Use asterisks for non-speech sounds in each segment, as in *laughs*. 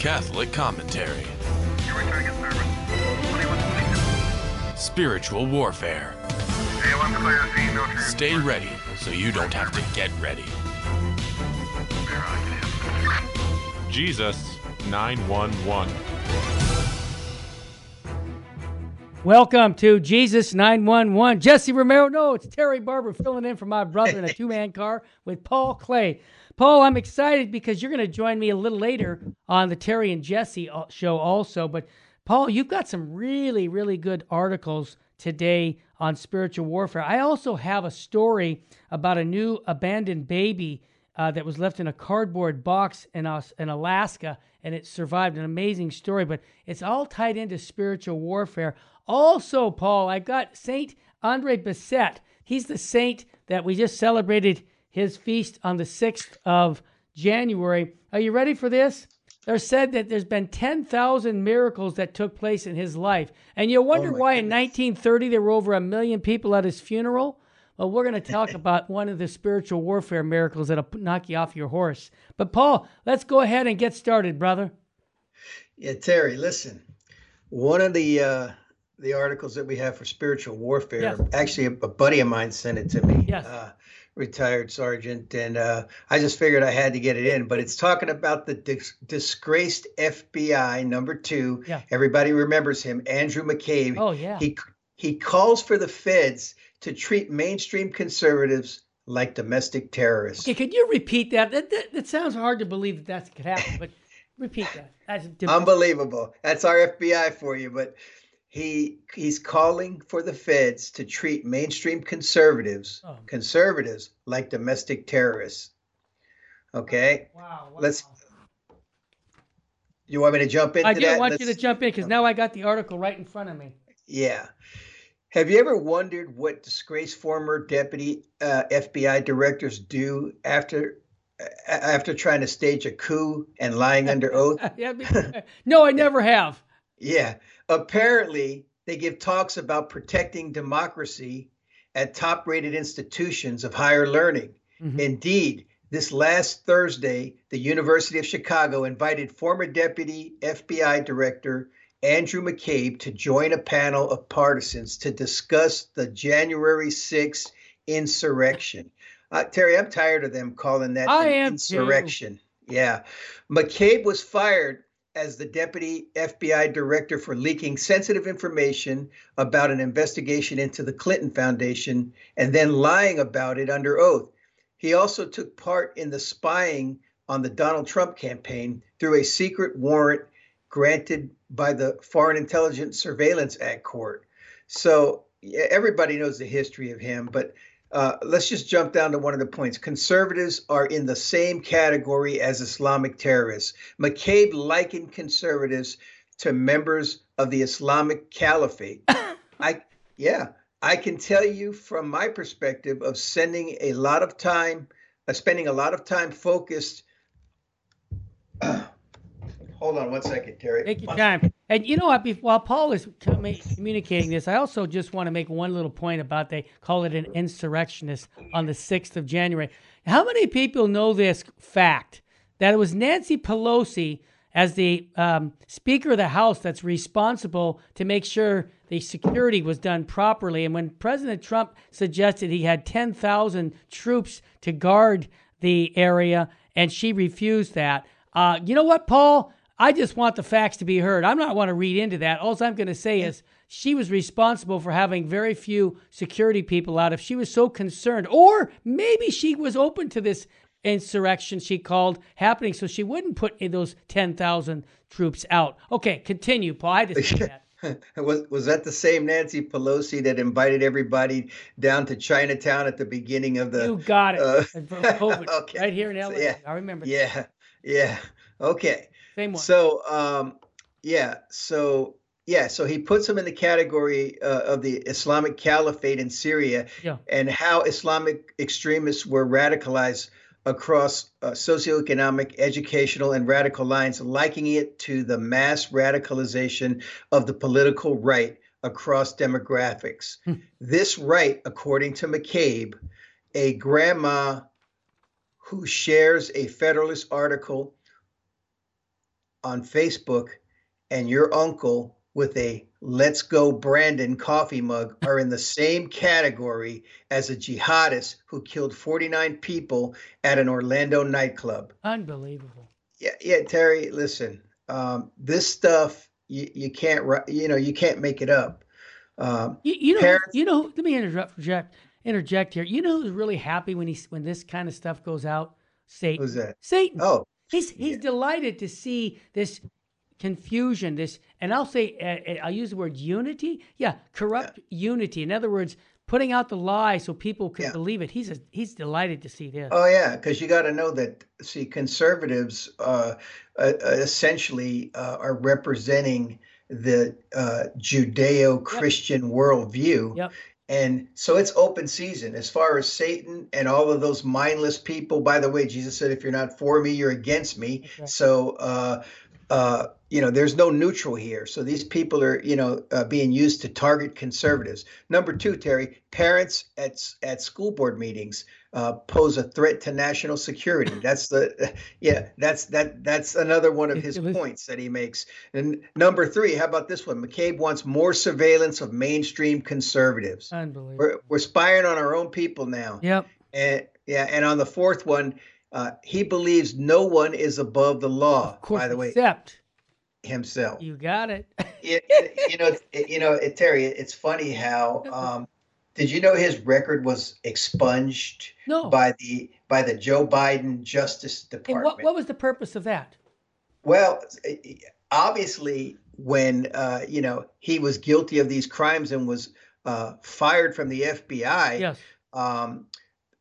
Catholic commentary. Spiritual warfare. Stay ready so you don't have to get ready. Jesus 911. Welcome to Jesus 911. Jesse Romero. No, it's Terry Barber filling in for my brother in a two man car with Paul Clay. Paul, I'm excited because you're going to join me a little later on the Terry and Jesse uh, show also. But Paul, you've got some really, really good articles today on spiritual warfare. I also have a story about a new abandoned baby uh, that was left in a cardboard box in, Aus- in Alaska and it survived. An amazing story, but it's all tied into spiritual warfare. Also, Paul, I've got Saint Andre Bessette. He's the saint that we just celebrated his feast on the 6th of January. Are you ready for this? There's said that there's been 10,000 miracles that took place in his life. And you wonder Oh, why in 1930 there were over a million people at his funeral? Well, we're going to talk *laughs* about one of the spiritual warfare miracles that'll knock you off your horse. But, Paul, let's go ahead and get started, brother. Yeah, Terry, listen. One of the uh, the articles that we have for spiritual warfare, Yes. actually, a, a buddy of mine sent it to me. Yes. Uh, retired sergeant, and uh, I just figured I had to get it in. But it's talking about the dis- disgraced FBI number two. Yeah. Everybody remembers him, Andrew McCabe. Oh, yeah. He he calls for the feds to treat mainstream conservatives like domestic terrorists. Okay, could you repeat that? That, that? that sounds hard to believe that that could happen, but repeat that. That's Unbelievable. That's our FBI for you. But he he's calling for the feds to treat mainstream conservatives Oh. conservatives like domestic terrorists. Okay. Wow. wow. Let's- You want me to jump in? I do that? want you to jump in because now I got the article right in front of me. Yeah. Have you ever wondered what disgraced former deputy uh, FBI directors do after after trying to stage a coup and lying under *laughs* oath? No, I never have. *laughs* Yeah. Apparently, they give talks about protecting democracy at top rated institutions of higher learning. Mhm. Indeed, this last Thursday, the University of Chicago invited former Deputy FBI Director Andrew McCabe to join a panel of partisans to discuss the January 6th insurrection. Uh, Terry, I'm tired of them calling that I an am too. insurrection. Yeah. McCabe was fired as the deputy FBI director for leaking sensitive information about an investigation into the Clinton Foundation and then lying about it under oath. He also took part in the spying on the Donald Trump campaign through a secret warrant granted by the Foreign Intelligence Surveillance Act court. So everybody knows the history of him, but uh, let's just jump down to one of the points. Conservatives are in the same category as Islamic terrorists. McCabe likened conservatives to members of the Islamic Caliphate. *laughs* I, yeah, I can tell you from my perspective of sending a lot of time, uh, spending a lot of time focused. *clears throat* hold on one second, Terry. Take your time. And you know what? While Paul is communicating this, I also just want to make one little point about they call it an insurrectionist on the 6th of January. How many people know this fact that it was Nancy Pelosi as the um, Speaker of the House that's responsible to make sure the security was done properly? And when President Trump suggested he had 10,000 troops to guard the area, and she refused that. Uh, you know what, Paul? I just want the facts to be heard. I'm not want to read into that. All I'm going to say is she was responsible for having very few security people out. If she was so concerned, or maybe she was open to this insurrection she called happening, so she wouldn't put those 10,000 troops out. Okay, continue, Paul. I just that. *laughs* was was that the same Nancy Pelosi that invited everybody down to Chinatown at the beginning of the? You got it. uh, *laughs* COVID, *laughs* okay. Right here in LA. So, yeah, I remember. yeah, yeah. Okay. Same one. So, um, yeah, so yeah, so he puts them in the category uh, of the Islamic Caliphate in Syria, Yeah. and how Islamic extremists were radicalized across uh, socioeconomic, educational, and radical lines, likening it to the mass radicalization of the political right across demographics. Hmm. This right, according to McCabe, a grandma who shares a Federalist article on Facebook and your uncle with a Let's Go Brandon coffee mug are in the same category as a jihadist who killed 49 people at an Orlando nightclub. Unbelievable. Yeah, yeah, Terry, listen, um, this stuff you, you can't you know you can't make it up. Um, you, you, know, parents, you know. Let me interrupt, interject, interject here. You know who's really happy when he when this kind of stuff goes out? Satan. Who's that? Satan. Oh, he's he's yeah. delighted to see this confusion. This, and I'll say, uh, I'll use the word unity. Yeah, corrupt yeah. unity. In other words, putting out the lie so people can yeah. believe it. He's a, he's delighted to see this. Oh yeah, because you got to know that. See, conservatives uh, uh, essentially uh, are representing the uh, Judeo-Christian yep. worldview. Yep. And so it's open season as far as Satan and all of those mindless people. By the way, Jesus said, if you're not for me, you're against me. Right. So, uh, uh, you know, there's no neutral here. So these people are, you know, uh, being used to target conservatives. Number two, Terry, parents at at school board meetings uh, pose a threat to national security. *laughs* That's the, yeah, that's that that's another one of his points that he makes. And number three, how about this one? McCabe wants more surveillance of mainstream conservatives. Unbelievable. We're, we're spying on our own people now. Yep. And yeah, and on the fourth one, uh, he believes no one is above the law. Course, by the way, except himself. You got it. it, it you know, it, you know, it, Terry. It's funny how. *laughs* Um, did you know his record was expunged no. by the by the Joe Biden Justice Department? What, what, was the purpose of that? Well, obviously, when uh, you know he was guilty of these crimes and was uh, fired from the FBI, yes. Um,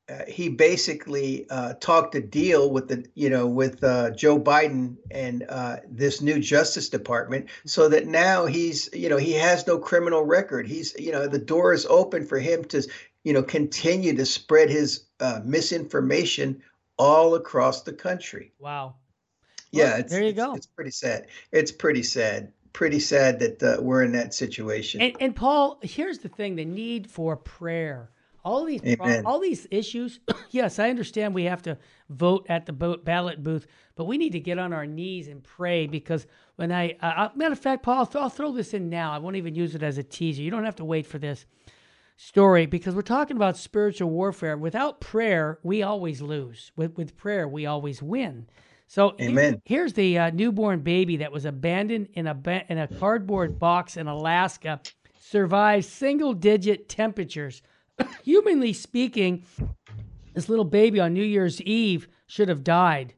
uh, he basically uh, talked a deal with the you know with uh, Joe Biden and uh, this new Justice Department, so that now he's you know he has no criminal record. He's you know the door is open for him to you know continue to spread his uh, misinformation all across the country. Wow. Yeah, well, there you go. It's, it's, pretty sad. It's pretty sad. Pretty sad that uh, we're in that situation. And, and Paul, here's the thing: the need for prayer all these all these issues. *clears throat* yes, I understand we have to vote at the ballot booth, but we need to get on our knees and pray because when I uh, matter of fact, Paul, I'll, th- I'll throw this in now. I won't even use it as a teaser. You don't have to wait for this story because we're talking about spiritual warfare. Without prayer, we always lose. With with prayer, we always win. So Amen. Here, here's the uh, newborn baby that was abandoned in a ba- in a cardboard box in Alaska. Survived single digit temperatures humanly speaking, this little baby on New Year's Eve should have died.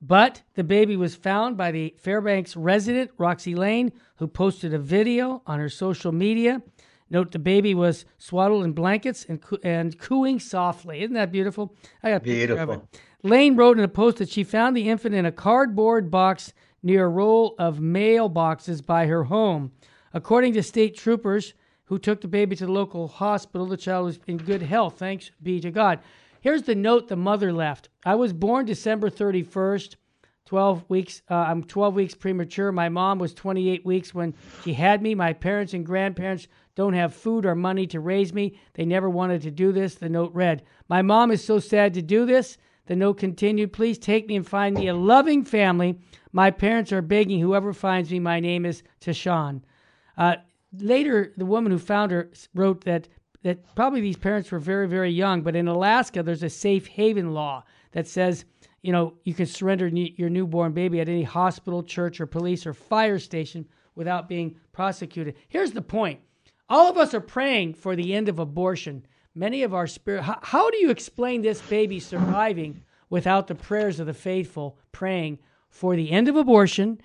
But the baby was found by the Fairbanks resident, Roxy Lane, who posted a video on her social media. Note the baby was swaddled in blankets and, and cooing softly. Isn't that beautiful? I got beautiful. Lane wrote in a post that she found the infant in a cardboard box near a roll of mailboxes by her home. According to state troopers, who took the baby to the local hospital. The child was in good health, thanks be to God. Here's the note the mother left. I was born December 31st, 12 weeks. Uh, I'm 12 weeks premature. My mom was 28 weeks when she had me. My parents and grandparents don't have food or money to raise me. They never wanted to do this. The note read, My mom is so sad to do this. The note continued, Please take me and find me a loving family. My parents are begging whoever finds me. My name is Tashawn. Uh, later, the woman who found her wrote that that probably these parents were very, very young. But in Alaska, there's a safe haven law that says, you know, you can surrender your newborn baby at any hospital, church, or police or fire station without being prosecuted. Here's the point: all of us are praying for the end of abortion. Many of our spirit. How, how do you explain this baby surviving without the prayers of the faithful praying for the end of abortion?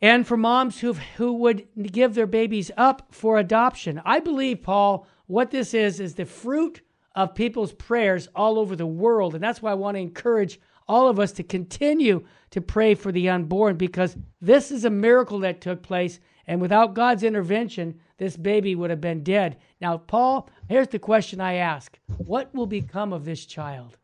And for moms who who would give their babies up for adoption. I believe, Paul, what this is is the fruit of people's prayers all over the world, and that's why I want to encourage all of us to continue to pray for the unborn because this is a miracle that took place, and without God's intervention, this baby would have been dead. Now, Paul, here's the question I ask: What will become of this child?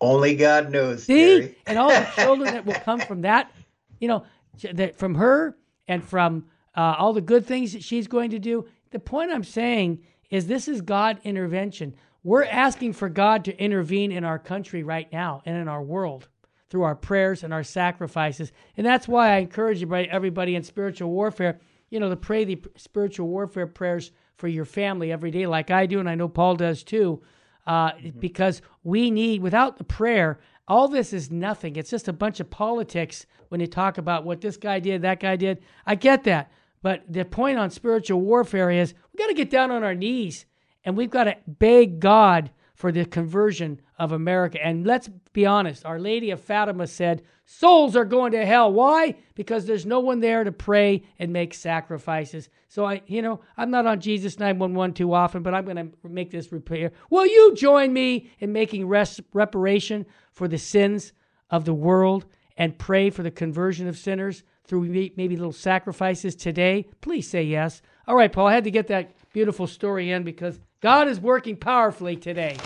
Only God knows. See, and all the *laughs* children that will come from that you know, that from her and from uh, all the good things that she's going to do. The point I'm saying is this is God intervention. We're asking for God to intervene in our country right now and in our world. through our prayers and our sacrifices. And that's why I encourage everybody in spiritual warfare, you know, to pray the spiritual warfare prayers for your family every day, like I do, and I know Paul does too, uh, mm-hmm. because we need, without the prayer, all this is nothing. It's just a bunch of politics when you talk about what this guy did, that guy did. I get that. But the point on spiritual warfare is we got to get down on our knees and we've got to beg God for the conversion of America. And let's be honest, Our Lady of Fatima said, Souls are going to hell. Why? Because there's no one there to pray and make sacrifices. So I, you know, I'm not on Jesus 911 too often, but I'm going to make this repair. Will you join me in making res- reparation for the sins of the world and pray for the conversion of sinners through maybe little sacrifices today? Please say yes. All right, Paul, I had to get that beautiful story in because God is working powerfully today.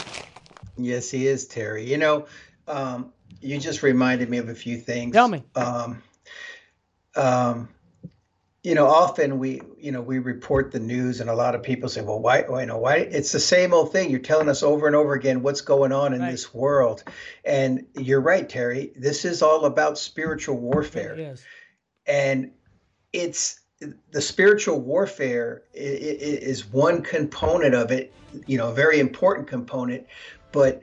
Yes, He is, Terry. You know, um, you just reminded me of a few things. Tell me. Um, um, you know, often we, you know, we report the news, and a lot of people say, "Well, why, you know, why?" It's the same old thing. You're telling us over and over again what's going on in right. this world, and you're right, Terry. This is all about spiritual warfare. Yes. And it's the spiritual warfare is one component of it, you know, a very important component. But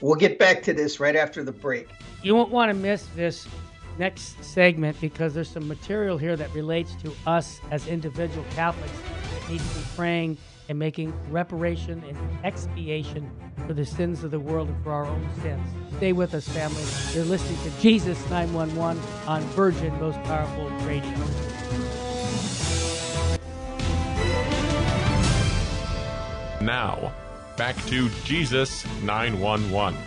we'll get back to this right after the break. You won't want to miss this next segment because there's some material here that relates to us as individual Catholics that need to be praying and making reparation and expiation for the sins of the world and for our own sins. Stay with us, family. You're listening to Jesus 911 on Virgin Most Powerful Radio. Now, back to Jesus 911.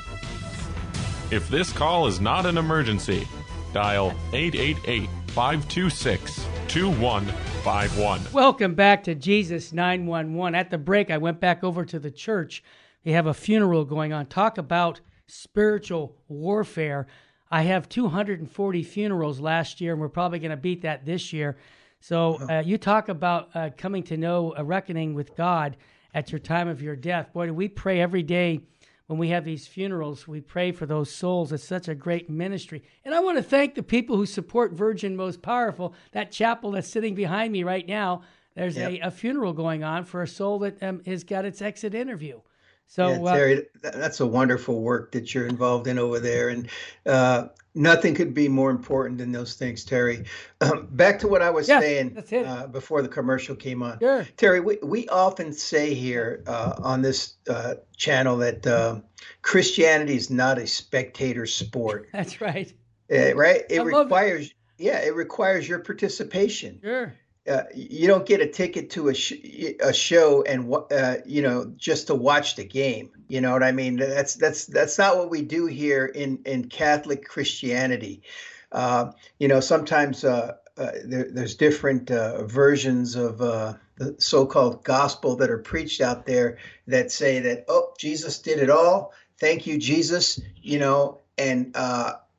If this call is not an emergency, dial 888 526 2151. Welcome back to Jesus 911. At the break, I went back over to the church. They have a funeral going on. Talk about spiritual warfare. I have 240 funerals last year, and we're probably going to beat that this year. So uh, you talk about uh, coming to know a reckoning with God at your time of your death. Boy, do we pray every day when we have these funerals. We pray for those souls. It's such a great ministry. And I want to thank the people who support Virgin Most Powerful. That chapel that's sitting behind me right now, there's yep. a, a, funeral going on for a soul that um, has got its exit interview. So, yeah, uh, Terry, uh, that's a wonderful work that you're involved in over there, and uh, nothing could be more important than those things, Terry. Um, back to what I was saying uh, before the commercial came on. Sure. Terry, we, we often say here uh, on this uh, channel that Christianity is not a spectator sport. *laughs* That's right. right. It I requires, it. yeah, it requires your participation. Sure uh, you don't get a ticket to a, sh- a show and uh, you know just to watch the game you know what i mean? That's that's that's not what we do here in in catholic christianity. Uh, you know sometimes uh, uh, there, there's different versions of the so-called gospel that are preached out there that say that oh jesus did it all. Thank you jesus you know and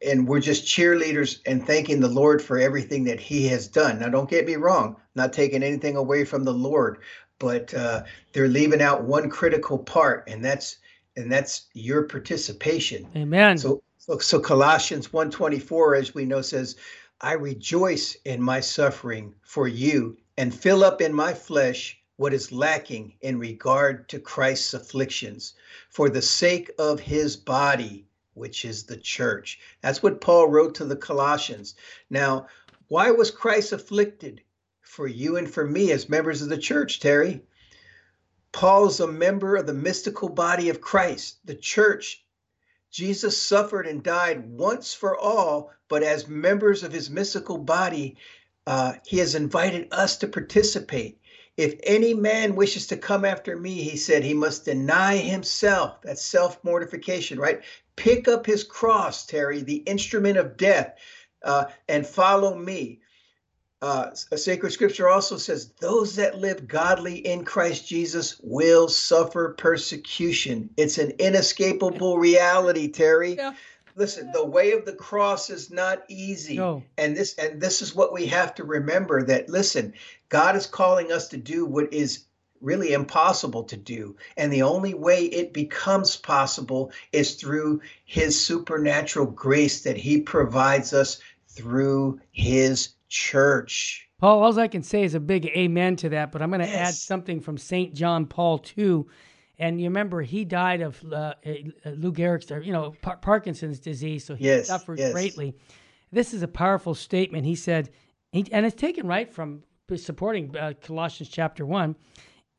and we're just cheerleaders and thanking the Lord for everything that He has done. Now, don't get me wrong, I'm not taking anything away from the Lord, but uh, they're leaving out one critical part, and that's and that's your participation. Amen. So, so, so Colossians 1:24, as we know, says, "I rejoice in my suffering for you, and fill up in my flesh." What is lacking in regard to Christ's afflictions for the sake of his body, which is the church. That's what Paul wrote to the Colossians. Now, why was Christ afflicted? For you and for me as members of the church, Terry. Paul is a member of the mystical body of Christ, the church. Jesus suffered and died once for all, but as members of his mystical body, uh, he has invited us to participate. If any man wishes to come after me, he said, he must deny himself. That's self mortification, right? Pick up his cross, Terry, the instrument of death, uh, and follow me. Uh, a sacred scripture also says, Those that live godly in Christ Jesus will suffer persecution. It's an inescapable reality, Terry. Yeah. Listen, the way of the cross is not easy. No. And this and this is what we have to remember that listen, God is calling us to do what is really impossible to do. And the only way it becomes possible is through his supernatural grace that he provides us through his church. Paul, all I can say is a big amen to that, but I'm going to Yes. add something from St. John Paul II. And you remember he died of uh, uh, Lou Gehrig's, or, you know, Par- Parkinson's disease, so he Yes, suffered yes. greatly. This is a powerful statement. He said, he, and it's taken right from supporting uh, Colossians chapter 1.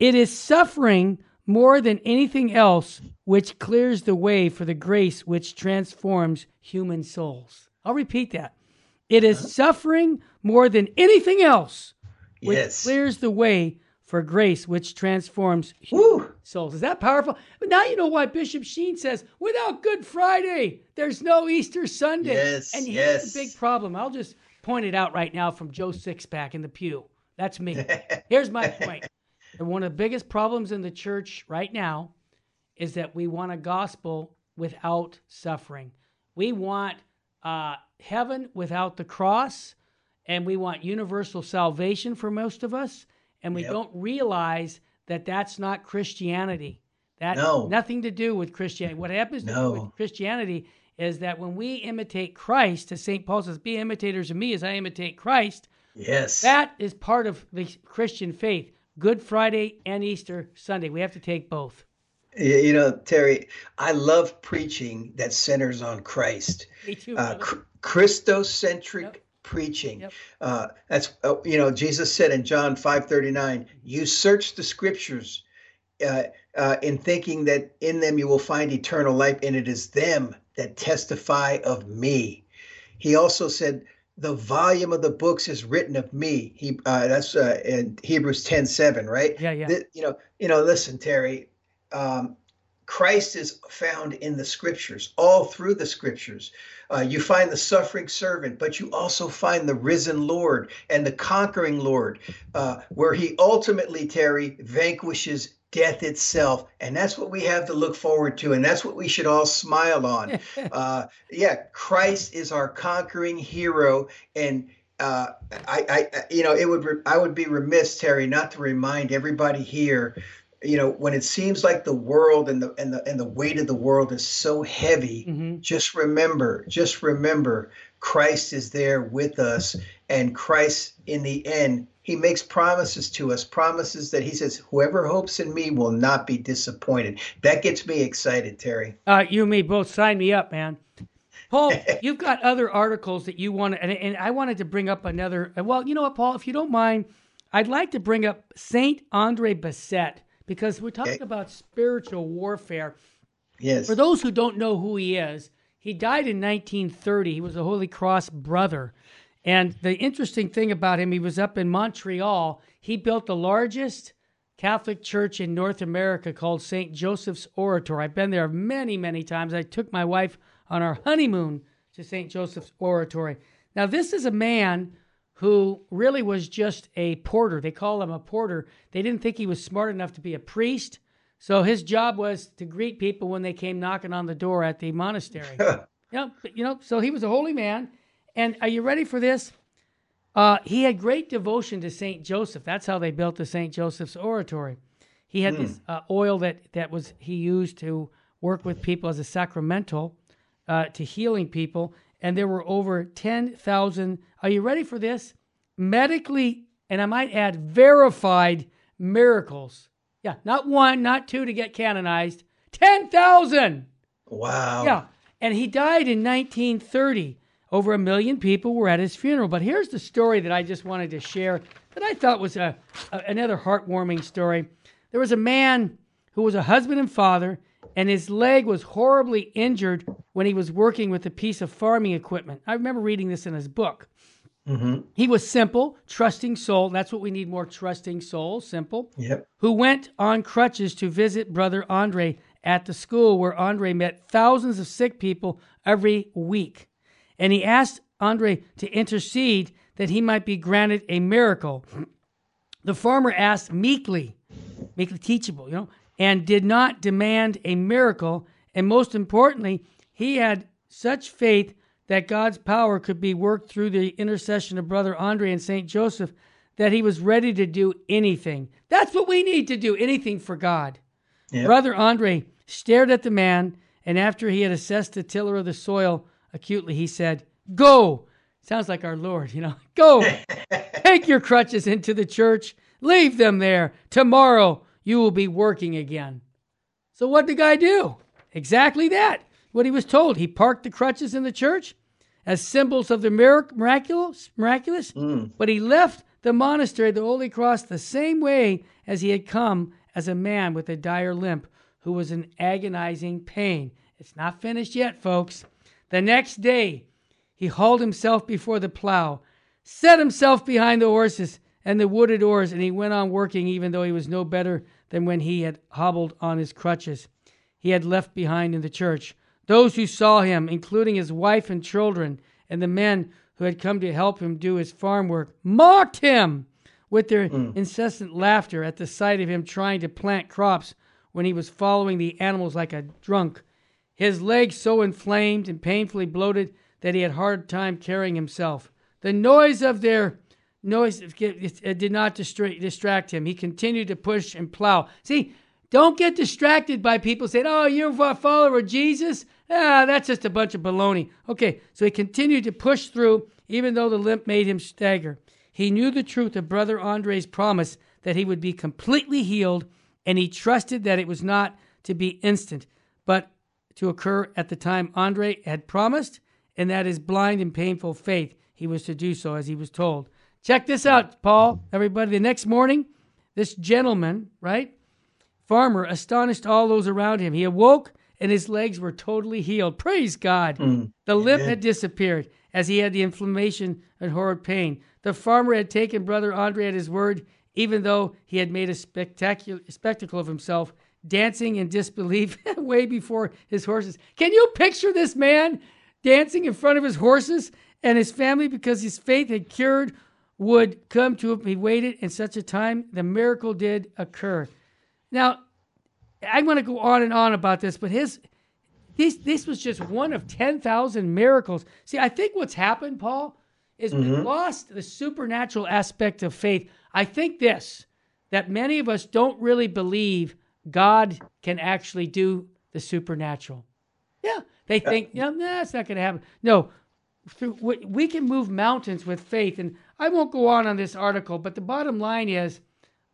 It is suffering more than anything else which clears the way for the grace which transforms human souls. I'll repeat that. It Uh-huh. suffering more than anything else which Yes. clears the way for grace which transforms Woo! souls. Is that powerful? But now you know why Bishop Sheen says, without Good Friday, there's no Easter Sunday. Yes, and here's yes. the big problem. I'll just point it out right now from Joe Sixpack in the pew. That's me. *laughs* here's my point. And one of the biggest problems in the church right now is that we want a gospel without suffering. We want uh, heaven without the cross, and we want universal salvation for most of us, and we Yep. don't realize that that's not Christianity. That No. nothing to do with Christianity. What happens No. with Christianity is that when we imitate Christ, as St. Paul says, be imitators of me as I imitate Christ, Yes. that is part of the Christian faith. Good Friday and Easter Sunday. We have to take both. You know, Terry, I love preaching that centers on Christ. *laughs* Me too. Uh, Christocentric Yep. preaching. Yep. Uh, that's uh, you know, Jesus said in John five thirty nine, "You search the Scriptures." Uh, uh, in thinking that in them you will find eternal life, and it is them that testify of me. He also said, "The volume of the books is written of me." He uh, that's uh, in Hebrews ten seven, right? Yeah, yeah. Th- you know, you know. Listen, Terry. Um, Christ is found in the scriptures, all through the scriptures. Uh, you find the suffering servant, but you also find the risen Lord and the conquering Lord, uh, where he ultimately, Terry, vanquishes death itself. And that's what we have to look forward to. And that's what we should all smile on. *laughs* uh, yeah, Christ is our conquering hero. And uh, I, I, you know, it would, re- I would be remiss, Terry, not to remind everybody here you know when it seems like the world and the and the and the weight of the world is so heavy Mhm. just remember just remember christ is there with us and christ in the end he makes promises to us promises that he says whoever hopes in me will not be disappointed that gets me excited terry Uh, you and me both sign me up, man. Paul, *laughs* you've got other articles that you want to, and, and I wanted to bring up another. Well, you know what, Paul, if you don't mind, I'd like to bring up Saint Andre Bessette because we're talking Okay. about spiritual warfare. yes For those who don't know who he is, he died in 1930. He was a Holy Cross brother. And the interesting thing about him, he was up in Montreal. He built the largest Catholic church in North America called St. Joseph's Oratory. I've been there many, many times. I took my wife on our honeymoon to St. Joseph's Oratory. Now, this is a man who really was just a porter. They call him a porter. They didn't think he was smart enough to be a priest. So his job was to greet people when they came knocking on the door at the monastery. *laughs* you, know, you know, so he was a holy man. And are you ready for this? Uh, he had great devotion to Saint Joseph. That's how they built the Saint Joseph's Oratory. He had this uh, oil that that was he used to work with people as a sacramental uh, to healing people, and there were over ten thousand. Are you ready for this? Medically, and I might add, verified miracles. Yeah, not one, not two to get canonized. Ten thousand. wow Yeah. And he died in 1930. Over a million people were at his funeral. But here's the story that I just wanted to share that I thought was a, a another heartwarming story. There was a man who was a husband and father, and his leg was horribly injured when he was working with a piece of farming equipment. I remember reading this in his book. Mhm. He was simple, trusting soul. That's what we need more trusting souls, simple yep who went on crutches to visit brother Andre at the school where Andre met thousands of sick people every week. And he asked Andre to intercede that he might be granted a miracle. The farmer asked meekly, meekly teachable, you know, and did not demand a miracle. And most importantly, he had such faith that God's power could be worked through the intercession of brother Andre and St. Joseph that he was ready to do anything. That's what we need to do anything for God. Yep. Brother Andre stared at the man, and after he had assessed the tiller of the soil acutely, he said, Go. Sounds like our Lord, you know. *laughs* Go. *laughs* Take your crutches into the church. Leave them there. Tomorrow you will be working again. So, what did the guy do? Exactly that. What he was told. He parked the crutches in the church as symbols of the mirac- miraculous, miraculous. Mm. But he left the monastery, the Holy Cross, the same way as he had come as a man with a dire limp who was in agonizing pain. It's not finished yet, folks. The next day, he hauled himself before the plow, set himself behind the horses and the wooded oars, and he went on working even though he was no better than when he had hobbled on his crutches he had left behind in the church. Those who saw him, including his wife and children, and the men who had come to help him do his farm work, mocked him with their hmm. incessant laughter at the sight of him trying to plant crops when he was following the animals like a drunk. His legs so inflamed and painfully bloated that he had hard time carrying himself. The noise of their noise did not distract him. He continued to push and plow. See, don't get distracted by people saying, "Oh, you're a follower of Jesus." Ah, that's just a bunch of baloney. Okay, so he continued to push through, even though the limp made him stagger. He knew the truth of Brother Andre's promise that he would be completely healed, and he trusted that it was not to be instant, to occur at the time Andre had promised, and that his blind and painful faith he was to do so as he was told. Check this out, Paul. Everybody, the next morning, this gentleman, right? Farmer astonished all those around him. He awoke and his legs were totally healed. Praise God. Mm. The limp had disappeared as he had the inflammation and horrid pain. The farmer had taken Brother Andre at his word, even though he had made a spectacular spectacle of himself, dancing in disbelief *laughs* way before his horses. Can you picture this man dancing in front of his horses and his family because his faith had cured would come to him? He waited in such a time, the miracle did occur. Now, I want to go on and on about this, but his this this was just one of ten thousand miracles. See, I think what's happened, Paul, is we mm-hmm. lost the supernatural aspect of faith. I think this that many of us don't really believe God can actually do the supernatural. Yeah, they think, yeah, nah, it's not going to happen. No, through, we we can move mountains with faith, and I won't go on on this article, but the bottom line is,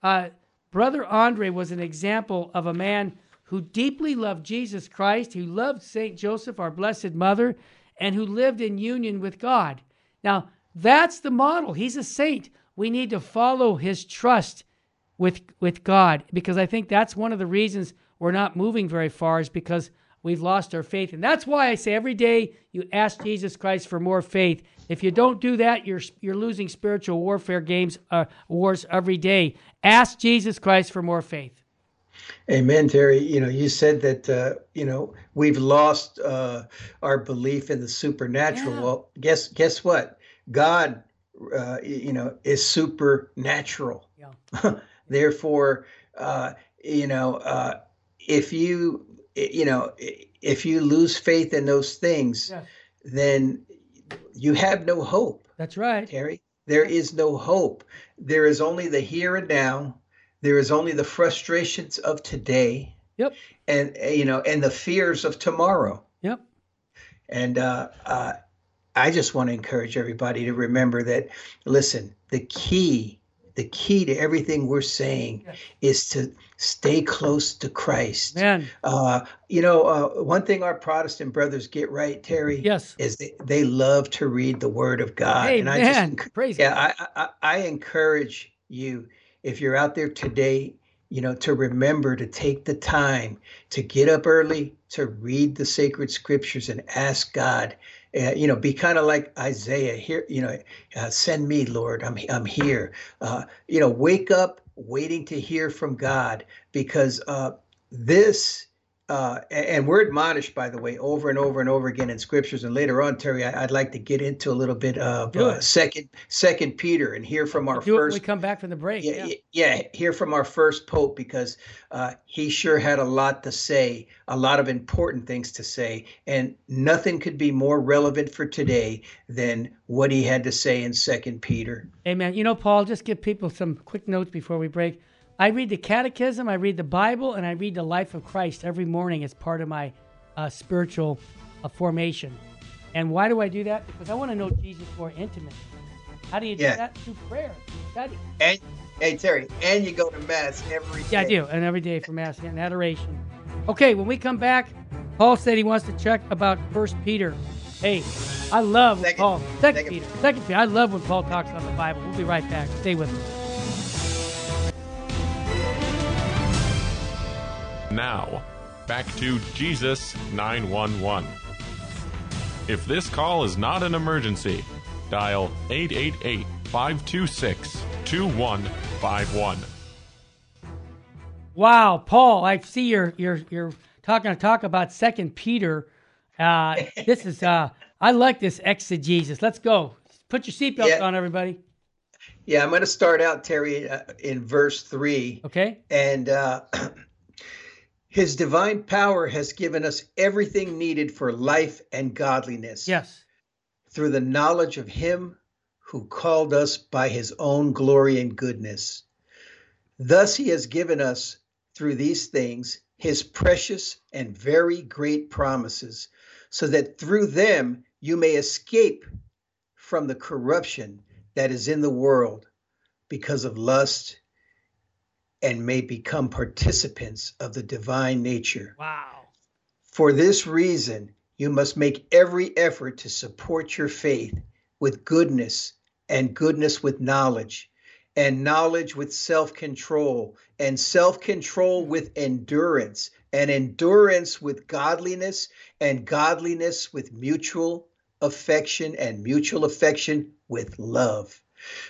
uh, Brother Andre was an example of a man who deeply loved Jesus Christ, who loved Saint Joseph, our Blessed Mother, and who lived in union with God. Now, that's the model. He's a saint. We need to follow his trust with with God because I think that's one of the reasons we're not moving very far is because we've lost our faith. And that's why I say every day you ask Jesus Christ for more faith. If you don't do that, you're you're losing spiritual warfare games uh, wars every day. Ask Jesus Christ for more faith. Amen, Terry. You know, you said that uh, you know we've lost uh, our belief in the supernatural. Yeah. Well, guess guess what? God, uh, you know, is supernatural. Yeah. *laughs* Therefore, uh, you know, uh, if you you know if you lose faith in those things, Yeah. then you have no hope. That's right. Terry. There is no hope. There is only the here and now. There is only the frustrations of today, Yep. and uh, you know, and the fears of tomorrow. Yep. And uh, uh, I just want to encourage everybody to remember that. Listen, the key, the key to everything we're saying, is to stay close to Christ. Man. Uh, you know, uh, one thing our Protestant brothers get right, Terry, Yes. is they, they love to read the Word of God. Hey, and I man. just, Praise yeah, I, I, I encourage you if you're out there today, you know, to remember to take the time to get up early to read the sacred scriptures and ask God. Uh, you know, be kind of like Isaiah here. You know, uh, send me, Lord. I'm I'm here. Uh, you know, wake up, waiting to hear from God, because uh, this uh, and we're admonished, by the way, over and over and over again in scriptures. And later on, Terry, I, would like to get into a little bit of uh, second Second Peter and hear from our Do first. we come back from the break. Yeah, yeah, yeah hear from our first pope because uh, he sure had a lot to say, a lot of important things to say, and nothing could be more relevant for today than what he had to say in Second Peter. Amen. You know, Paul, just give people some quick notes before we break. I read the Catechism, I read the Bible, and I read the Life of Christ every morning as part of my uh, spiritual uh, formation. And why do I do that? Because I want to know Jesus more intimately. How do you do yeah. that? Through prayer, study. And hey Terry, and you go to mass every day. Yeah, I do, and every day for mass and adoration. Okay, when we come back, Paul said he wants to check about First Peter. Hey, I love second, Paul. Second, second Peter. Second Peter. I love when Paul talks about the Bible. We'll be right back. Stay with us. Now, back to Jesus 911. If this call is not an emergency, dial 888 526 2151. Wow, Paul, I see you're you're you're talking to talk about Second Peter. Uh, this is uh, I like this exegesis. Let's go. Put your seatbelts yeah. on, everybody. Yeah, I'm going to start out, Terry, uh, in verse three. Okay. And uh, *clears throat* His divine power has given us everything needed for life and godliness. Yes. Through the knowledge of Him who called us by His own glory and goodness. Thus, He has given us, through these things, His precious and very great promises, so that through them you may escape from the corruption that is in the world because of lust and may become participants of the divine nature. Wow. For this reason, you must make every effort to support your faith with goodness, and goodness with knowledge, and knowledge with self control, and self control with endurance, and endurance with godliness, and godliness with mutual affection, and mutual affection with love.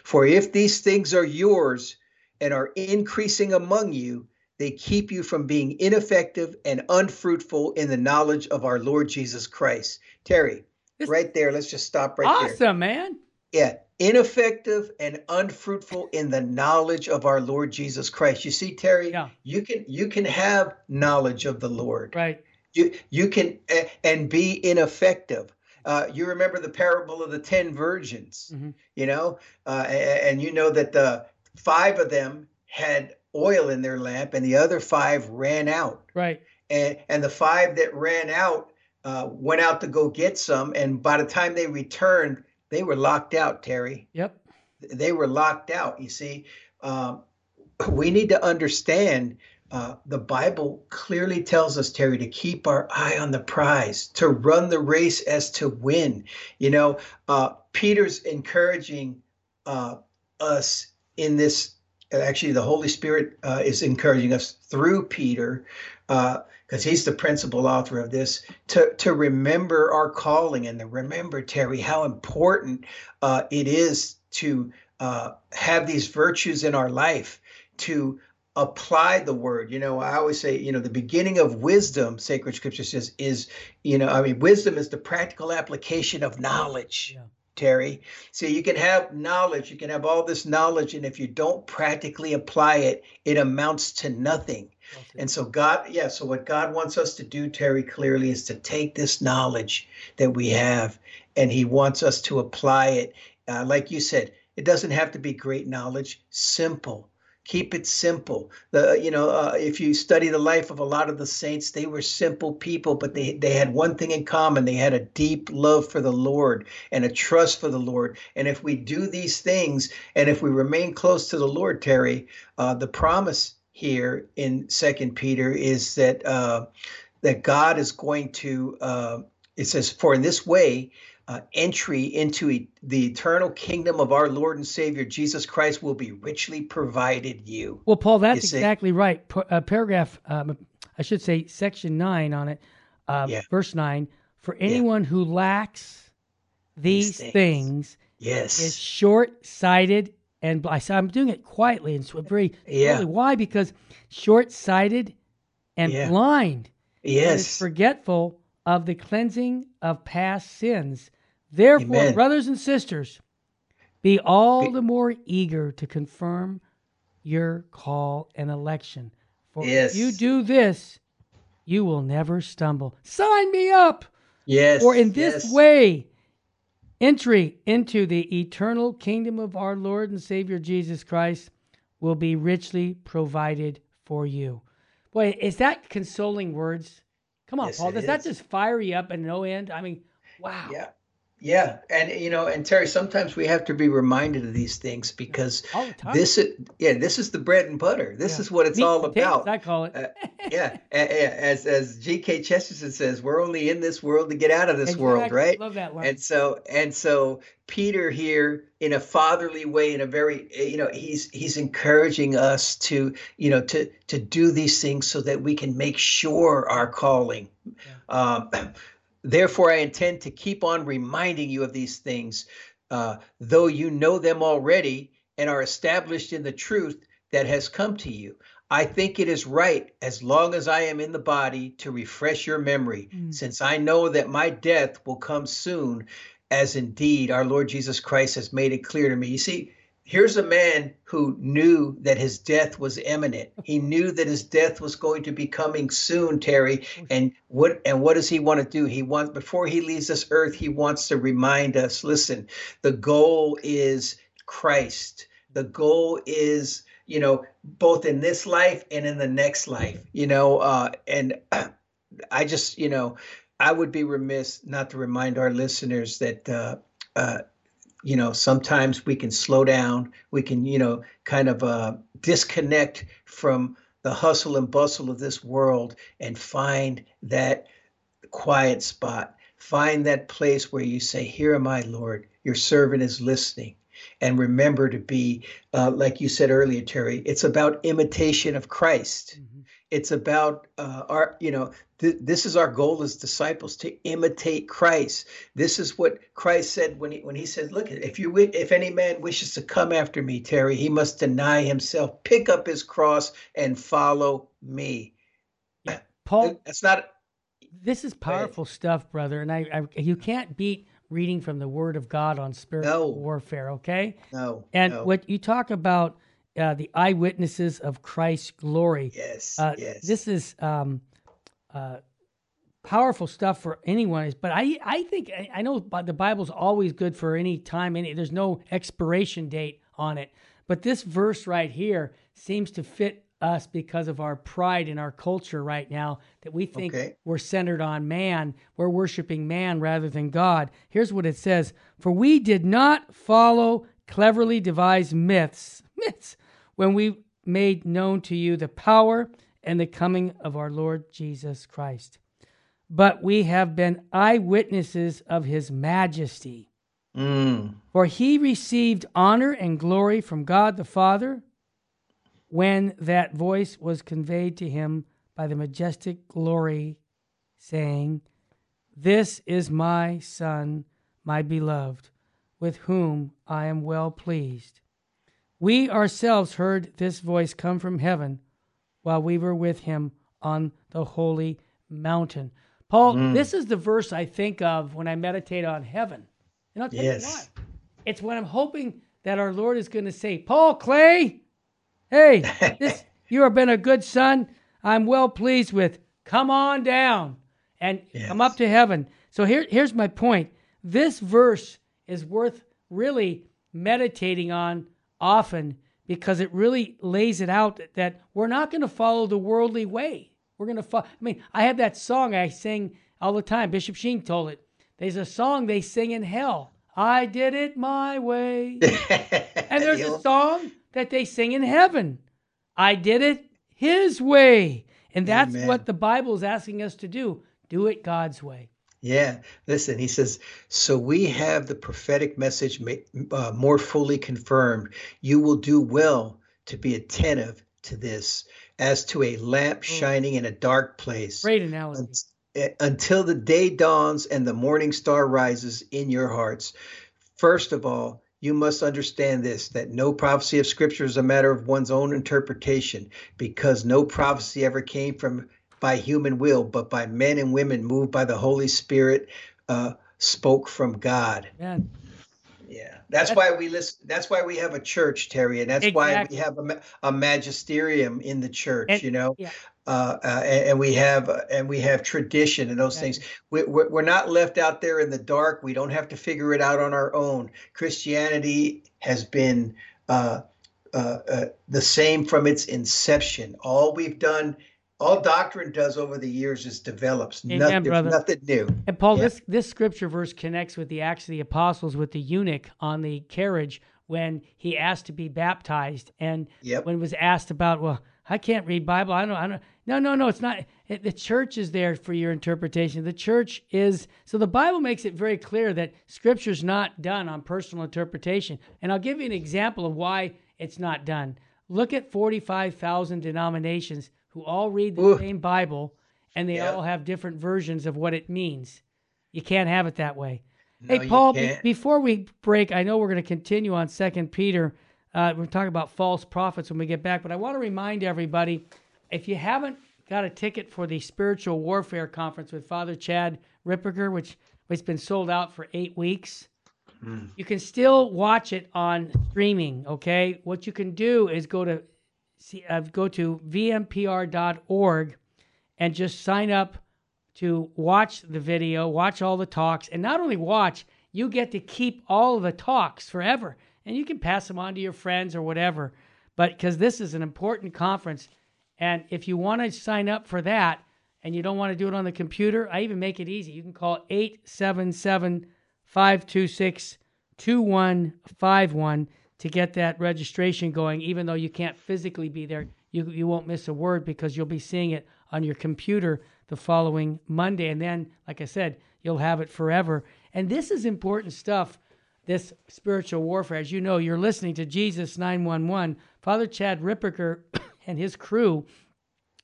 For if these things are yours, and are increasing among you, they keep you from being ineffective and unfruitful in the knowledge of our Lord Jesus Christ. Terry, this, right there, let's just stop right awesome, there. Awesome, man. Yeah, ineffective and unfruitful in the knowledge of our Lord Jesus Christ. You see, Terry, yeah. you can you can have knowledge of the Lord. Right. You you can and be ineffective. Uh, you remember the parable of the ten virgins, mm-hmm. you know, uh, and, and, you know that the five of them had oil in their lamp and the other five ran out. Right. And, and the five that ran out uh, went out to go get some. And by the time they returned, they were locked out, Terry. Yep. They were locked out. You see, um, we need to understand uh, the Bible clearly tells us, Terry, to keep our eye on the prize, to run the race as to win. You know, uh, Peter's encouraging uh, us in this actually the holy spirit uh, is encouraging us through peter because uh, he's the principal author of this to, to remember our calling and to remember terry how important uh, it is to uh, have these virtues in our life to apply the word you know i always say you know the beginning of wisdom sacred scripture says is you know i mean wisdom is the practical application of knowledge yeah. Terry. So you can have knowledge, you can have all this knowledge, and if you don't practically apply it, it amounts to nothing. Okay. And so God, yeah, so what God wants us to do, Terry, clearly is to take this knowledge that we have, and He wants us to apply it. Uh, like you said, it doesn't have to be great knowledge, simple keep it simple. The you know uh, if you study the life of a lot of the saints they were simple people but they they had one thing in common. They had a deep love for the lord and a trust for the lord. And if we do these things and if we remain close to the lord terry uh, the promise here in second peter is that uh, that god is going to uh, it says for in this way uh, entry into e- the eternal kingdom of our Lord and Savior Jesus Christ will be richly provided you. Well, Paul, that's exactly right. P- uh, paragraph, um, I should say, section nine on it, uh, yeah. verse nine. For anyone yeah. who lacks these, these things, things, yes, is short-sighted and blind. So I'm doing it quietly and so very. Yeah. Why? Because short-sighted and blind and is Yes. forgetful of the cleansing of past sins. Therefore, Amen. brothers and sisters, be all the more eager to confirm your call and election. For Yes. if you do this, you will never stumble. Sign me up! Yes. For in this yes. way, entry into the eternal kingdom of our Lord and Savior Jesus Christ will be richly provided for you. Boy, is that consoling words? Come on, Yes, Paul. Does that just fire you up at no end? I mean, wow. Yeah. Yeah. And you know, and Terry, sometimes we have to be reminded of these things because All the time. this is yeah, this is the bread and butter. This Yeah. is what it's Meat all about. I call it. Uh, *laughs* yeah, as as G.K. Chesterton says, we're only in this world to get out of this world, right? Love that line. And so and so Peter here in a fatherly way in a very eh, you know he's he's encouraging us to you know to to do these things so that we can make sure our calling um, therefore I intend to keep on reminding you of these things uh, though you know them already and are established in the truth that has come to you I think it is right, as long as I am in the body, to refresh your memory, Mm. since I know that my death will come soon, as indeed our Lord Jesus Christ has made it clear to me. You see, here's a man who knew that his death was imminent. He knew that his death was going to be coming soon, Terry. And what and what does he want to do? He wants before he leaves this earth, he wants to remind us, listen, the goal is Christ. The goal is you know both in this life and in the next life you know uh and *clears throat* i just you know i would be remiss not to remind our listeners that uh uh you know sometimes we can slow down. We can you know kind of uh disconnect from the hustle and bustle of this world and find that quiet spot. Find that place where you say here am i lord. Your servant is listening. And remember to be uh, like you said earlier terry it's about imitation of christ. Mhm. It's about uh, our you know th- this is our goal as disciples to imitate christ this is what christ said when he when he said look if you if any man wishes to come after me terry he must deny himself pick up his cross and follow me Paul, that's not this is powerful stuff, brother. And I, I, you can't beat reading from the Word of God on spiritual No. warfare, okay? no And no. what you talk about, uh, the eyewitnesses of Christ's glory. yes Uh, yes This is um, uh, powerful stuff for anyone. But I, I think I- know but the Bible's always good for any time. Any there's no expiration date on it. But this verse right here seems to fit us because of our pride in our culture right now that we think Okay. we're centered on man. We're worshiping man rather than God. Here's what it says For we did not follow cleverly devised myths, *laughs* myths, when we made known to you the power and the coming of our Lord Jesus Christ. But we have been eyewitnesses of his majesty. Mm. For he received honor and glory from God the Father when that voice was conveyed to him by the majestic glory, saying, This is my Son, my beloved, with whom I am well pleased. We ourselves heard this voice come from heaven while we were with him on the holy mountain. Paul, mm. this is the verse I think of when I meditate on heaven. And I'll tell you why. It's when I'm hoping that our Lord is going to say, Paul Clay, hey, *laughs* this you have been a good son. I'm well pleased with. Come on down and come up to heaven. So here, here's my point. This verse is worth really meditating on often because it really lays it out that, that we're not going to follow the worldly way. We're going to follow. I mean, I have that song I sing all the time. Bishop Sheen told it. There's a song they sing in hell. I did it my way. *laughs* And there's a song that they sing in heaven. I did it his way. And that's Amen. what the Bible is asking us to do. Do it God's way. Yeah, listen, he says, so we have the prophetic message uh, more fully confirmed. You will do well to be attentive to this as to a lamp shining in a dark place Great analogy. eh, until the day dawns and the morning star rises in your hearts. First of all, you must understand this that no prophecy of scripture is a matter of one's own interpretation because no prophecy ever came from by human will, but by men and women moved by the Holy Spirit, uh, spoke from God. Man. Yeah, that's, that's, why we listen. That's why we have a church, Terry, and that's exactly. why we have a, a magisterium in the church. And, you know, yeah. uh, uh, and, and, we have uh, and we have tradition and those things. We, we're, we're not left out there in the dark. We don't have to figure it out on our own. Christianity has been uh, uh, uh, the same from its inception. All we've done all doctrine does over the years is develops. Amen, nothing, brother. nothing new. And Paul, yeah. this this scripture verse connects with the Acts of the Apostles with the eunuch on the carriage when he asked to be baptized, and yep. when was asked about, well, I can't read Bible. I don't. I don't. No, no, no. It's not. It, the church is there for your interpretation. The church is so. The Bible makes it very clear that Scripture's not done on personal interpretation. And I'll give you an example of why it's not done. Look at forty-five thousand denominations who all read the Ooh. same Bible and they all have different versions of what it means. You can't have it that way. No, hey, Paul, be, before we break, I know we're going to continue on Second Peter. Uh, we're talking about false prophets when we get back, but I want to remind everybody if you haven't got a ticket for the Spiritual Warfare Conference with Father Chad Ripperger, which has been sold out for eight weeks, mm. you can still watch it on streaming. Okay, what you can do is go to see, uh, go to vmpr.org and just sign up to watch the video, watch all the talks, and not only watch, you get to keep all the talks forever, and you can pass them on to your friends or whatever. But because this is an important conference, and if you want to sign up for that and you don't want to do it on the computer, I even make it easy. You can call 877 526 2151 to get that registration going, even though you can't physically be there. You, you won't miss a word because you'll be seeing it on your computer the following Monday. And then, like I said, you'll have it forever. And this is important stuff, this spiritual warfare. As you know, you're listening to Jesus 911. Father Chad Ripperger *coughs* and his crew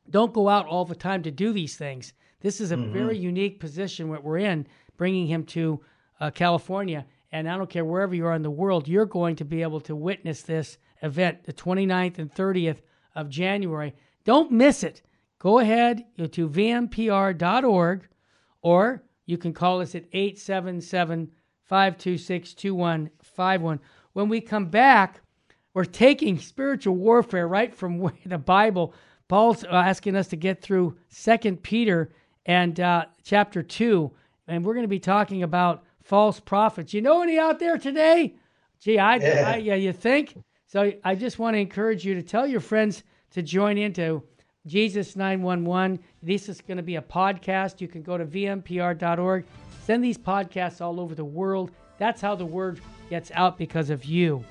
don't go out all the time to do these things. This is a mm-hmm. very unique position that we're in, bringing him to uh, California and I don't care wherever you are in the world, you're going to be able to witness this event, the 29th and 30th of January. Don't miss it. Go ahead to vmpr.org or you can call us at 877 526 2151. When we come back, we're taking spiritual warfare right from the Bible. Paul's asking us to get through Second Peter and uh, chapter 2, and we're going to be talking about false prophets. You know any out there today? Gee, I, yeah. I, yeah, you think? So I just want to encourage you to tell your friends to join into Jesus 911. This is going to be a podcast. You can go to vmpr.org, send these podcasts all over the world. That's how the word gets out because of you.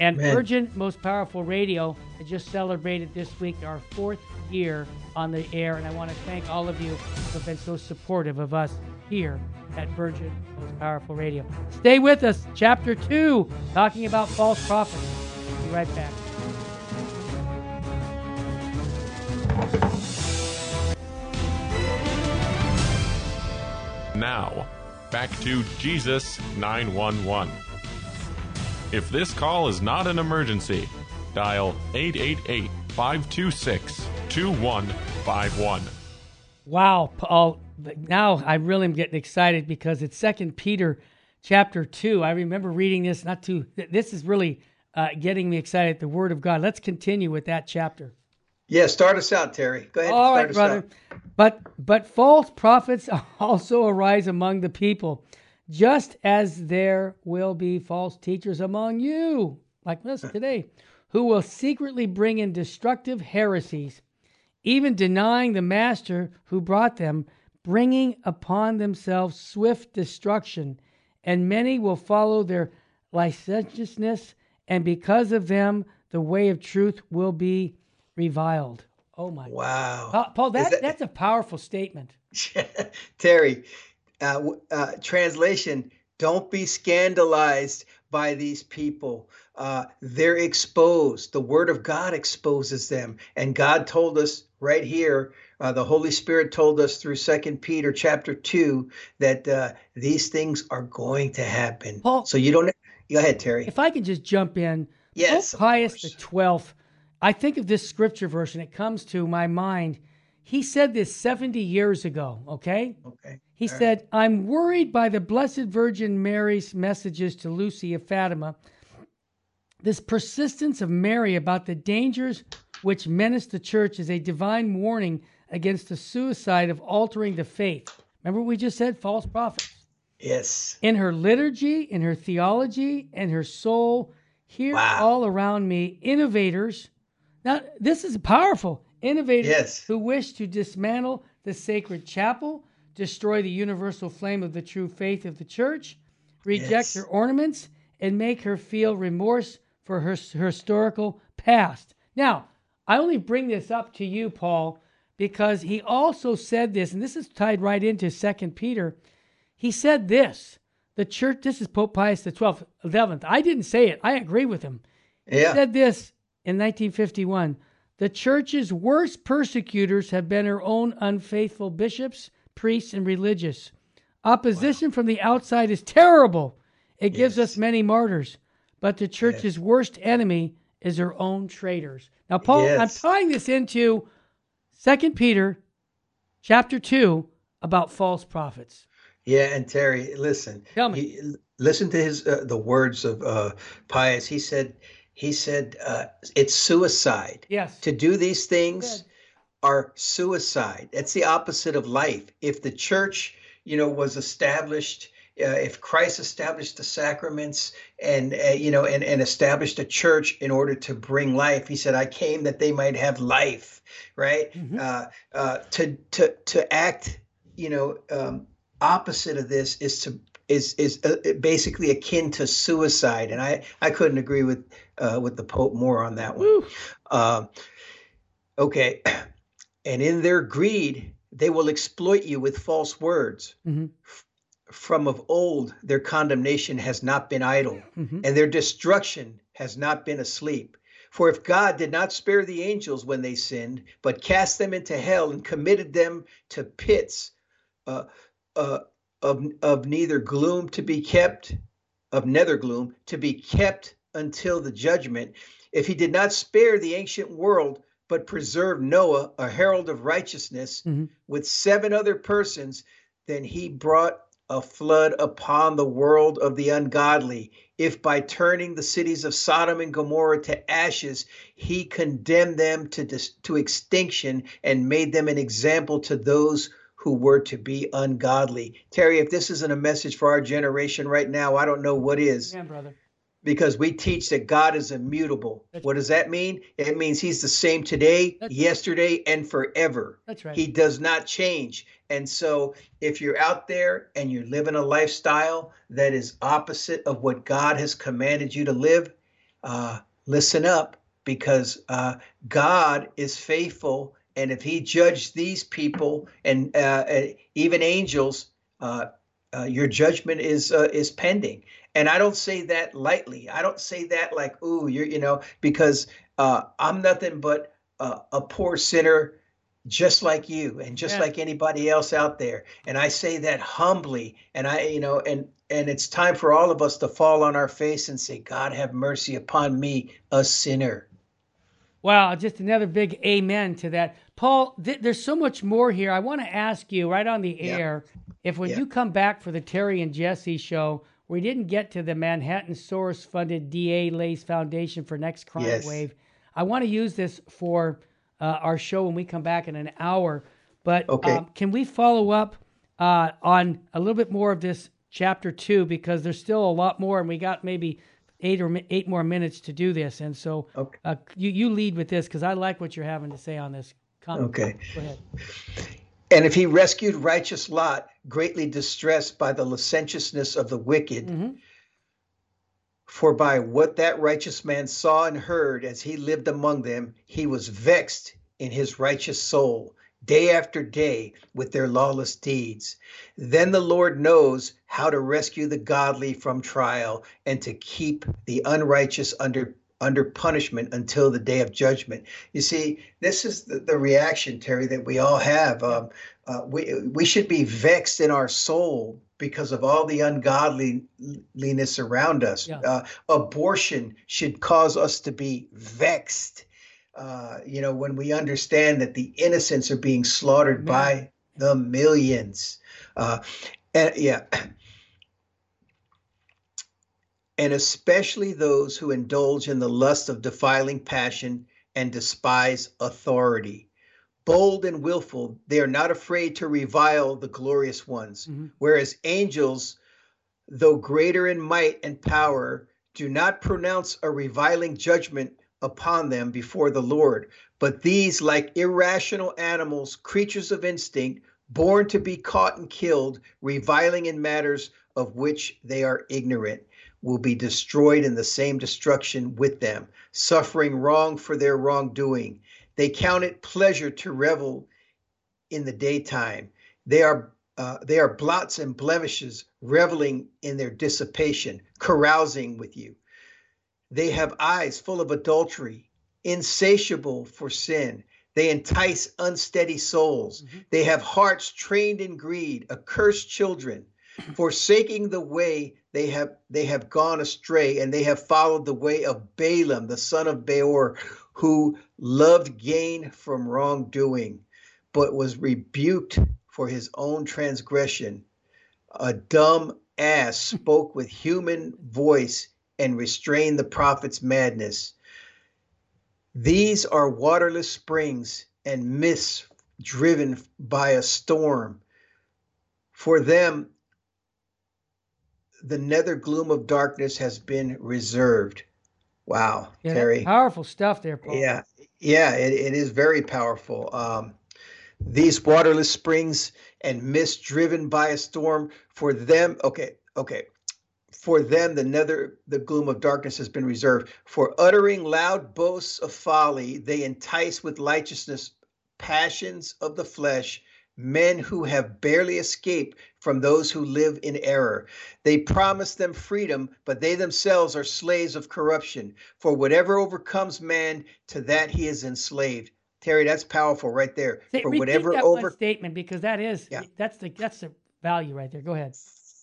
And Man. Virgin Most Powerful Radio has just celebrated this week our fourth year on the air. And I want to thank all of you who have been so supportive of us here at Virgin Most Powerful Radio. Stay with us. Chapter 2, talking about false prophets. Be right back. Now, back to Jesus 911. If this call is not an emergency, dial 888 526 2151. Wow, Paul now I really am getting excited because it's Second Peter chapter two. I remember reading this not too. This is really uh, getting me excited. The Word of God. Let's continue with that chapter. Yeah, start us out, Terry. Go ahead. All right, brother. Out. But but false prophets *laughs* also arise among the people, just as there will be false teachers among you, like us today, who will secretly bring in destructive heresies, even denying the master who brought them bringing upon themselves swift destruction, and many will follow their licentiousness, and because of them, the way of truth will be reviled. Oh my! Wow, Paul, Paul that, that, that's a powerful statement. *laughs* Terry, uh, uh, translation: Don't be scandalized by these people. Uh, they're exposed. The Word of God exposes them, and God told us right here uh, the Holy Spirit told us through Second Peter chapter two that uh, these things are going to happen. Paul, so you don't. Go ahead, Terry. If I could just jump in. Yes. Pope Pius the Twelfth. I think of this scripture verse, and it comes to my mind. He said this 70 years ago, okay? Okay. He right. said, I'm worried by the Blessed Virgin Mary's messages to Lucy of Fatima. This persistence of Mary about the dangers which menace the church is a divine warning against the suicide of altering the faith. Remember what we just said? False prophets. Yes. In her liturgy, in her theology, and her soul, here Wow. all around me, innovators. Now, this is powerful. Innovators Yes. who wish to dismantle the sacred chapel, destroy the universal flame of the true faith of the church, reject Yes. her ornaments, and make her feel remorse for her, her historical past. Now, I only bring this up to you, Paul, because he also said this, and this is tied right into Second Peter. He said this: the church. This is Pope Pius the Twelfth, eleventh. I didn't say it. I agree with him. He Yeah. said this in 1951. The church's worst persecutors have been her own unfaithful bishops, priests, and religious. Opposition from the outside is terrible. It gives us many martyrs, but the church's worst enemy is her own traitors. Now, Paul, I'm tying this into Second Peter, chapter two, about false prophets. Yeah, and Terry, listen. Tell me. He, listen to his uh, the words of uh, Pius. He said, he said, uh, it's suicide. Yes. To do these things. Are suicide. That's the opposite of life. If the church, you know, was established, uh, if Christ established the sacraments and uh, you know and, and established a church in order to bring life, he said, "I came that they might have life." Right? Mhm. Uh, uh, to to to act, you know, um, opposite of this is to is is uh, basically akin to suicide, and I I couldn't agree with uh, with the Pope more on that one. Um, okay. And in their greed, they will exploit you with false words. Mhm. From of old, their condemnation has not been idle, Mhm. and their destruction has not been asleep. For if God did not spare the angels when they sinned, but cast them into hell and committed them to pits uh, uh, of, of neither gloom to be kept, of nether gloom to be kept until the judgment, if he did not spare the ancient world, but preserved Noah, a herald of righteousness, Mhm. with seven other persons, then he brought a flood upon the world of the ungodly. If by turning the cities of Sodom and Gomorrah to ashes, he condemned them to, dis- to extinction and made them an example to those who were to be ungodly. Terry, if this isn't a message for our generation right now, I don't know what is Yeah, brother. Because we teach that God is immutable. That's- what does that mean? It means he's the same today, yesterday, and forever. That's right. He does not change. And so if you're out there and you're living a lifestyle that is opposite of what God has commanded you to live, uh, listen up because uh, God is faithful. And if he judged these people and uh, uh, even angels, uh, uh, your judgment is uh, is pending. And I don't say that lightly. I don't say that like, ooh, you're, you know, because uh, I'm nothing but uh, a poor sinner just like you and just Yeah. like anybody else out there and i say that humbly and i you know and and it's time for all of us to fall on our face and say god have mercy upon me a sinner Wow, just another big amen to that. Paul, th- there's so much more here. I want to ask you right on the Yeah. air if when Yeah. you come back for the Terry and Jesse show, we didn't get to the Manhattan Soros funded DA Lays Foundation for Next Crime Yes. Wave. I want to use this for uh, our show when we come back in an hour. But Okay. um, can we follow up uh, on a little bit more of this chapter two because there's still a lot more, and we got maybe eight or mi- eight more minutes to do this. And so Okay. uh, you you lead with this because I like what you're having to say on this. Comment. Okay. Go ahead. and if he rescued righteous lot greatly distressed by the licentiousness of the wicked Mhm. For by what that righteous man saw and heard as he lived among them, he was vexed in his righteous soul day after day with their lawless deeds. Then the Lord knows how to rescue the godly from trial and to keep the unrighteous under under punishment until the day of judgment. You see, this is the, the reaction, Terry, that we all have. Um, uh, we we should be vexed in our soul because of all the ungodliness around us. Yeah. Uh, abortion should cause us to be vexed. uh, you know, when we understand that the innocents are being slaughtered by the millions. Uh, and yeah. *clears throat* And especially those who indulge in the lust of defiling passion and despise authority. Bold and willful, they are not afraid to revile the glorious ones, Mhm. whereas angels, though greater in might and power, do not pronounce a reviling judgment upon them before the Lord. But these, like irrational animals, creatures of instinct, born to be caught and killed, reviling in matters of which they are ignorant, will be destroyed in the same destruction with them, suffering wrong for their wrongdoing. They count it pleasure to revel in the daytime. They are uh, they are blots and blemishes, reveling in their dissipation, carousing with you. They have eyes full of adultery, insatiable for sin. They entice unsteady souls. Mhm. They have hearts trained in greed, accursed children. *clears throat* Forsaking the way they have they have gone astray, and they have followed the way of Balaam, the son of Beor, who loved gain from wrongdoing, but was rebuked for his own transgression. A dumb ass spoke with human voice and restrained the prophet's madness. These are waterless springs and mists driven by a storm. For them, the nether gloom of darkness has been reserved. Wow, Yeah, Terry. powerful stuff there, Paul. Yeah, yeah, it, it is very powerful. Um, these waterless springs and mist driven by a storm for them. Okay, okay. For them, the nether, the gloom of darkness has been reserved. For uttering loud boasts of folly, they entice with righteousness passions of the flesh, men who have barely escaped from those who live in error. They promise them freedom, but they themselves are slaves of corruption. For whatever overcomes man, to that he is enslaved. Terry, that's powerful right there. Say- For whatever over statement because that is Yeah. that's the that's the value right there. Go ahead.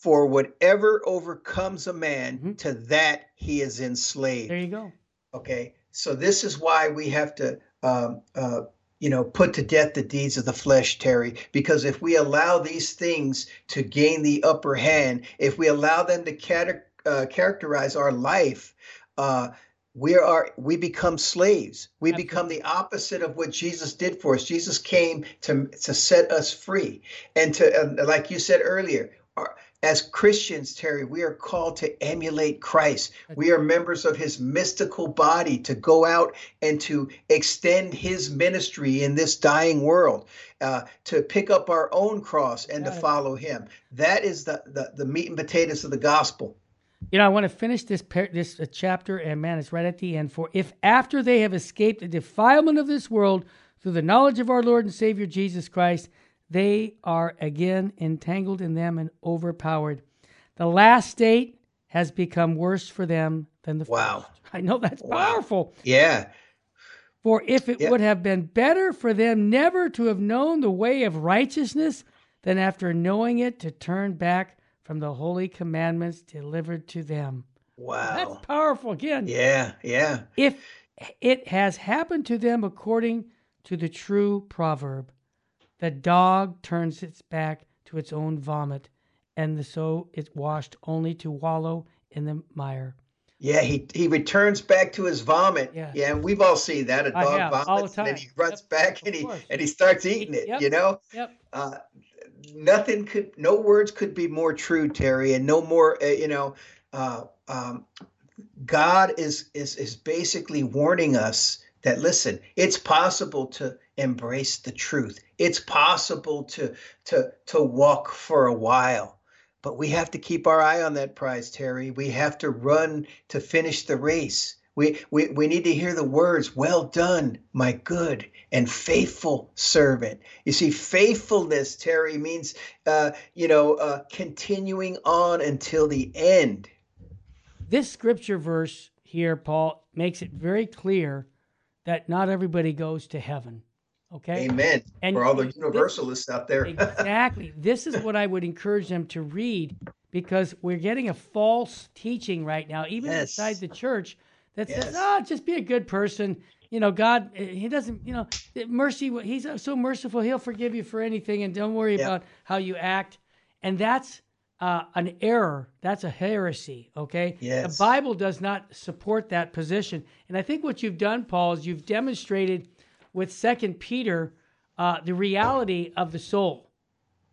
for whatever overcomes a man, Mhm. to that he is enslaved. There you go. Okay, so this is why we have to, um, uh, you know, put to death the deeds of the flesh, Terry. Because if we allow these things to gain the upper hand, if we allow them to uh, characterize our life, uh, we are we become slaves. We become the opposite of what Jesus did for us. Jesus came to to set us free, and to uh, like you said earlier. Our, as Christians, Terry, we are called to emulate Christ. We are members of his mystical body to go out and to extend his ministry in this dying world, uh, to pick up our own cross and to follow him. That is the, the, the meat and potatoes of the gospel. You know, I want to finish this par- this uh, chapter, and man, it's right at the end. For if after they have escaped the defilement of this world through the knowledge of our Lord and Savior Jesus Christ, they are again entangled in them and overpowered. The last state has become worse for them than the Wow. first. *laughs* I know that's Wow. powerful. Yeah. For if it Yeah. would have been better for them never to have known the way of righteousness than after knowing it to turn back from the holy commandments delivered to them. Wow. That's Wow. powerful again. Yeah. Yeah. If it has happened to them according to the true proverb, the dog turns its back to its own vomit, and the so it's washed only to wallow in the mire. Yeah, he he returns back to his vomit. Yeah. Yeah, and we've all seen that. A dog have, all the vomits and then he runs Yep, back and he course. and he starts eating it. Yep. You know, Yep. uh, nothing could, no words could be more true, Terry, and no more. Uh, you know, uh, um, God is is is basically warning us that listen, it's possible to embrace the truth. It's possible to to to walk for a while. But we have to keep our eye on that prize, Terry. We have to run to finish the race. We, we, we need to hear the words, well done, my good and faithful servant. You see, faithfulness, Terry, means, uh, you know, uh, continuing on until the end. This scripture verse here, Paul, makes it very clear that not everybody goes to heaven. Okay? Amen. And For all the this- universalists out there. *laughs* exactly. This is what I would encourage them to read because we're getting a false teaching right now, even Yes. inside the church, that says, Yes. "Ah, just be a good person. you know, God, He doesn't, you know, mercy. He's so merciful; He'll forgive you for anything, and don't worry about how you act. And that's uh, an error. That's a heresy. Okay. Yes. The Bible does not support that position. And I think what you've done, Paul, is you've demonstrated with Second Peter uh, the reality of the soul,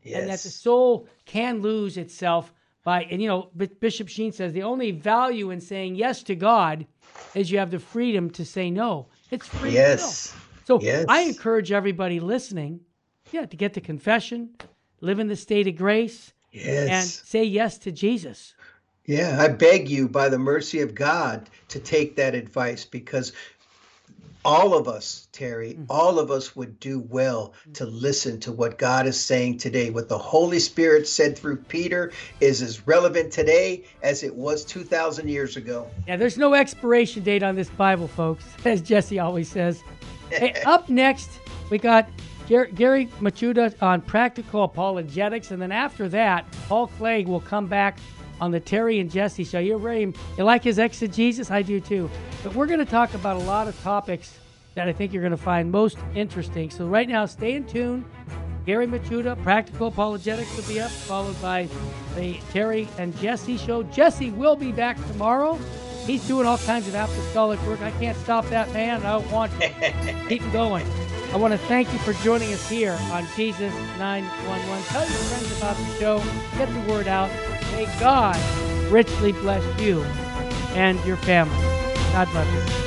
yes. and that the soul can lose itself by. And you know, Bishop Sheen says the only value in saying yes to God is you have the freedom to say no. It's free yes. So yes. I encourage everybody listening, yeah, to get the confession, live in the state of grace, yes. and say yes to Jesus. Yeah, I beg you, by the mercy of God, to take that advice because all of us, Terry, mm-hmm. all of us would do well to listen to what God is saying today. What the Holy Spirit said through Peter is as relevant today as it was 2,000 years ago. Yeah, there's no expiration date on this Bible, folks, *laughs* as Jesse always says. hey, *laughs* up next, we got Gary Michuta on practical apologetics, and then after that, Paul Clegg will come back on the Terry and Jesse show. You're very, you like his exegesis? I do too. But we're going to talk about a lot of topics that I think you're going to find most interesting. So right now, stay in tune. Gary Michuta, Practical Apologetics will be up, followed by the Terry and Jesse show. Jesse will be back tomorrow. He's doing all kinds of apostolic work. I can't stop that man. I want to *laughs* keep him going. I want to thank you for joining us here on Jesus 911. Tell your friends about the show. Get the word out. May God richly bless you and your family. God bless you.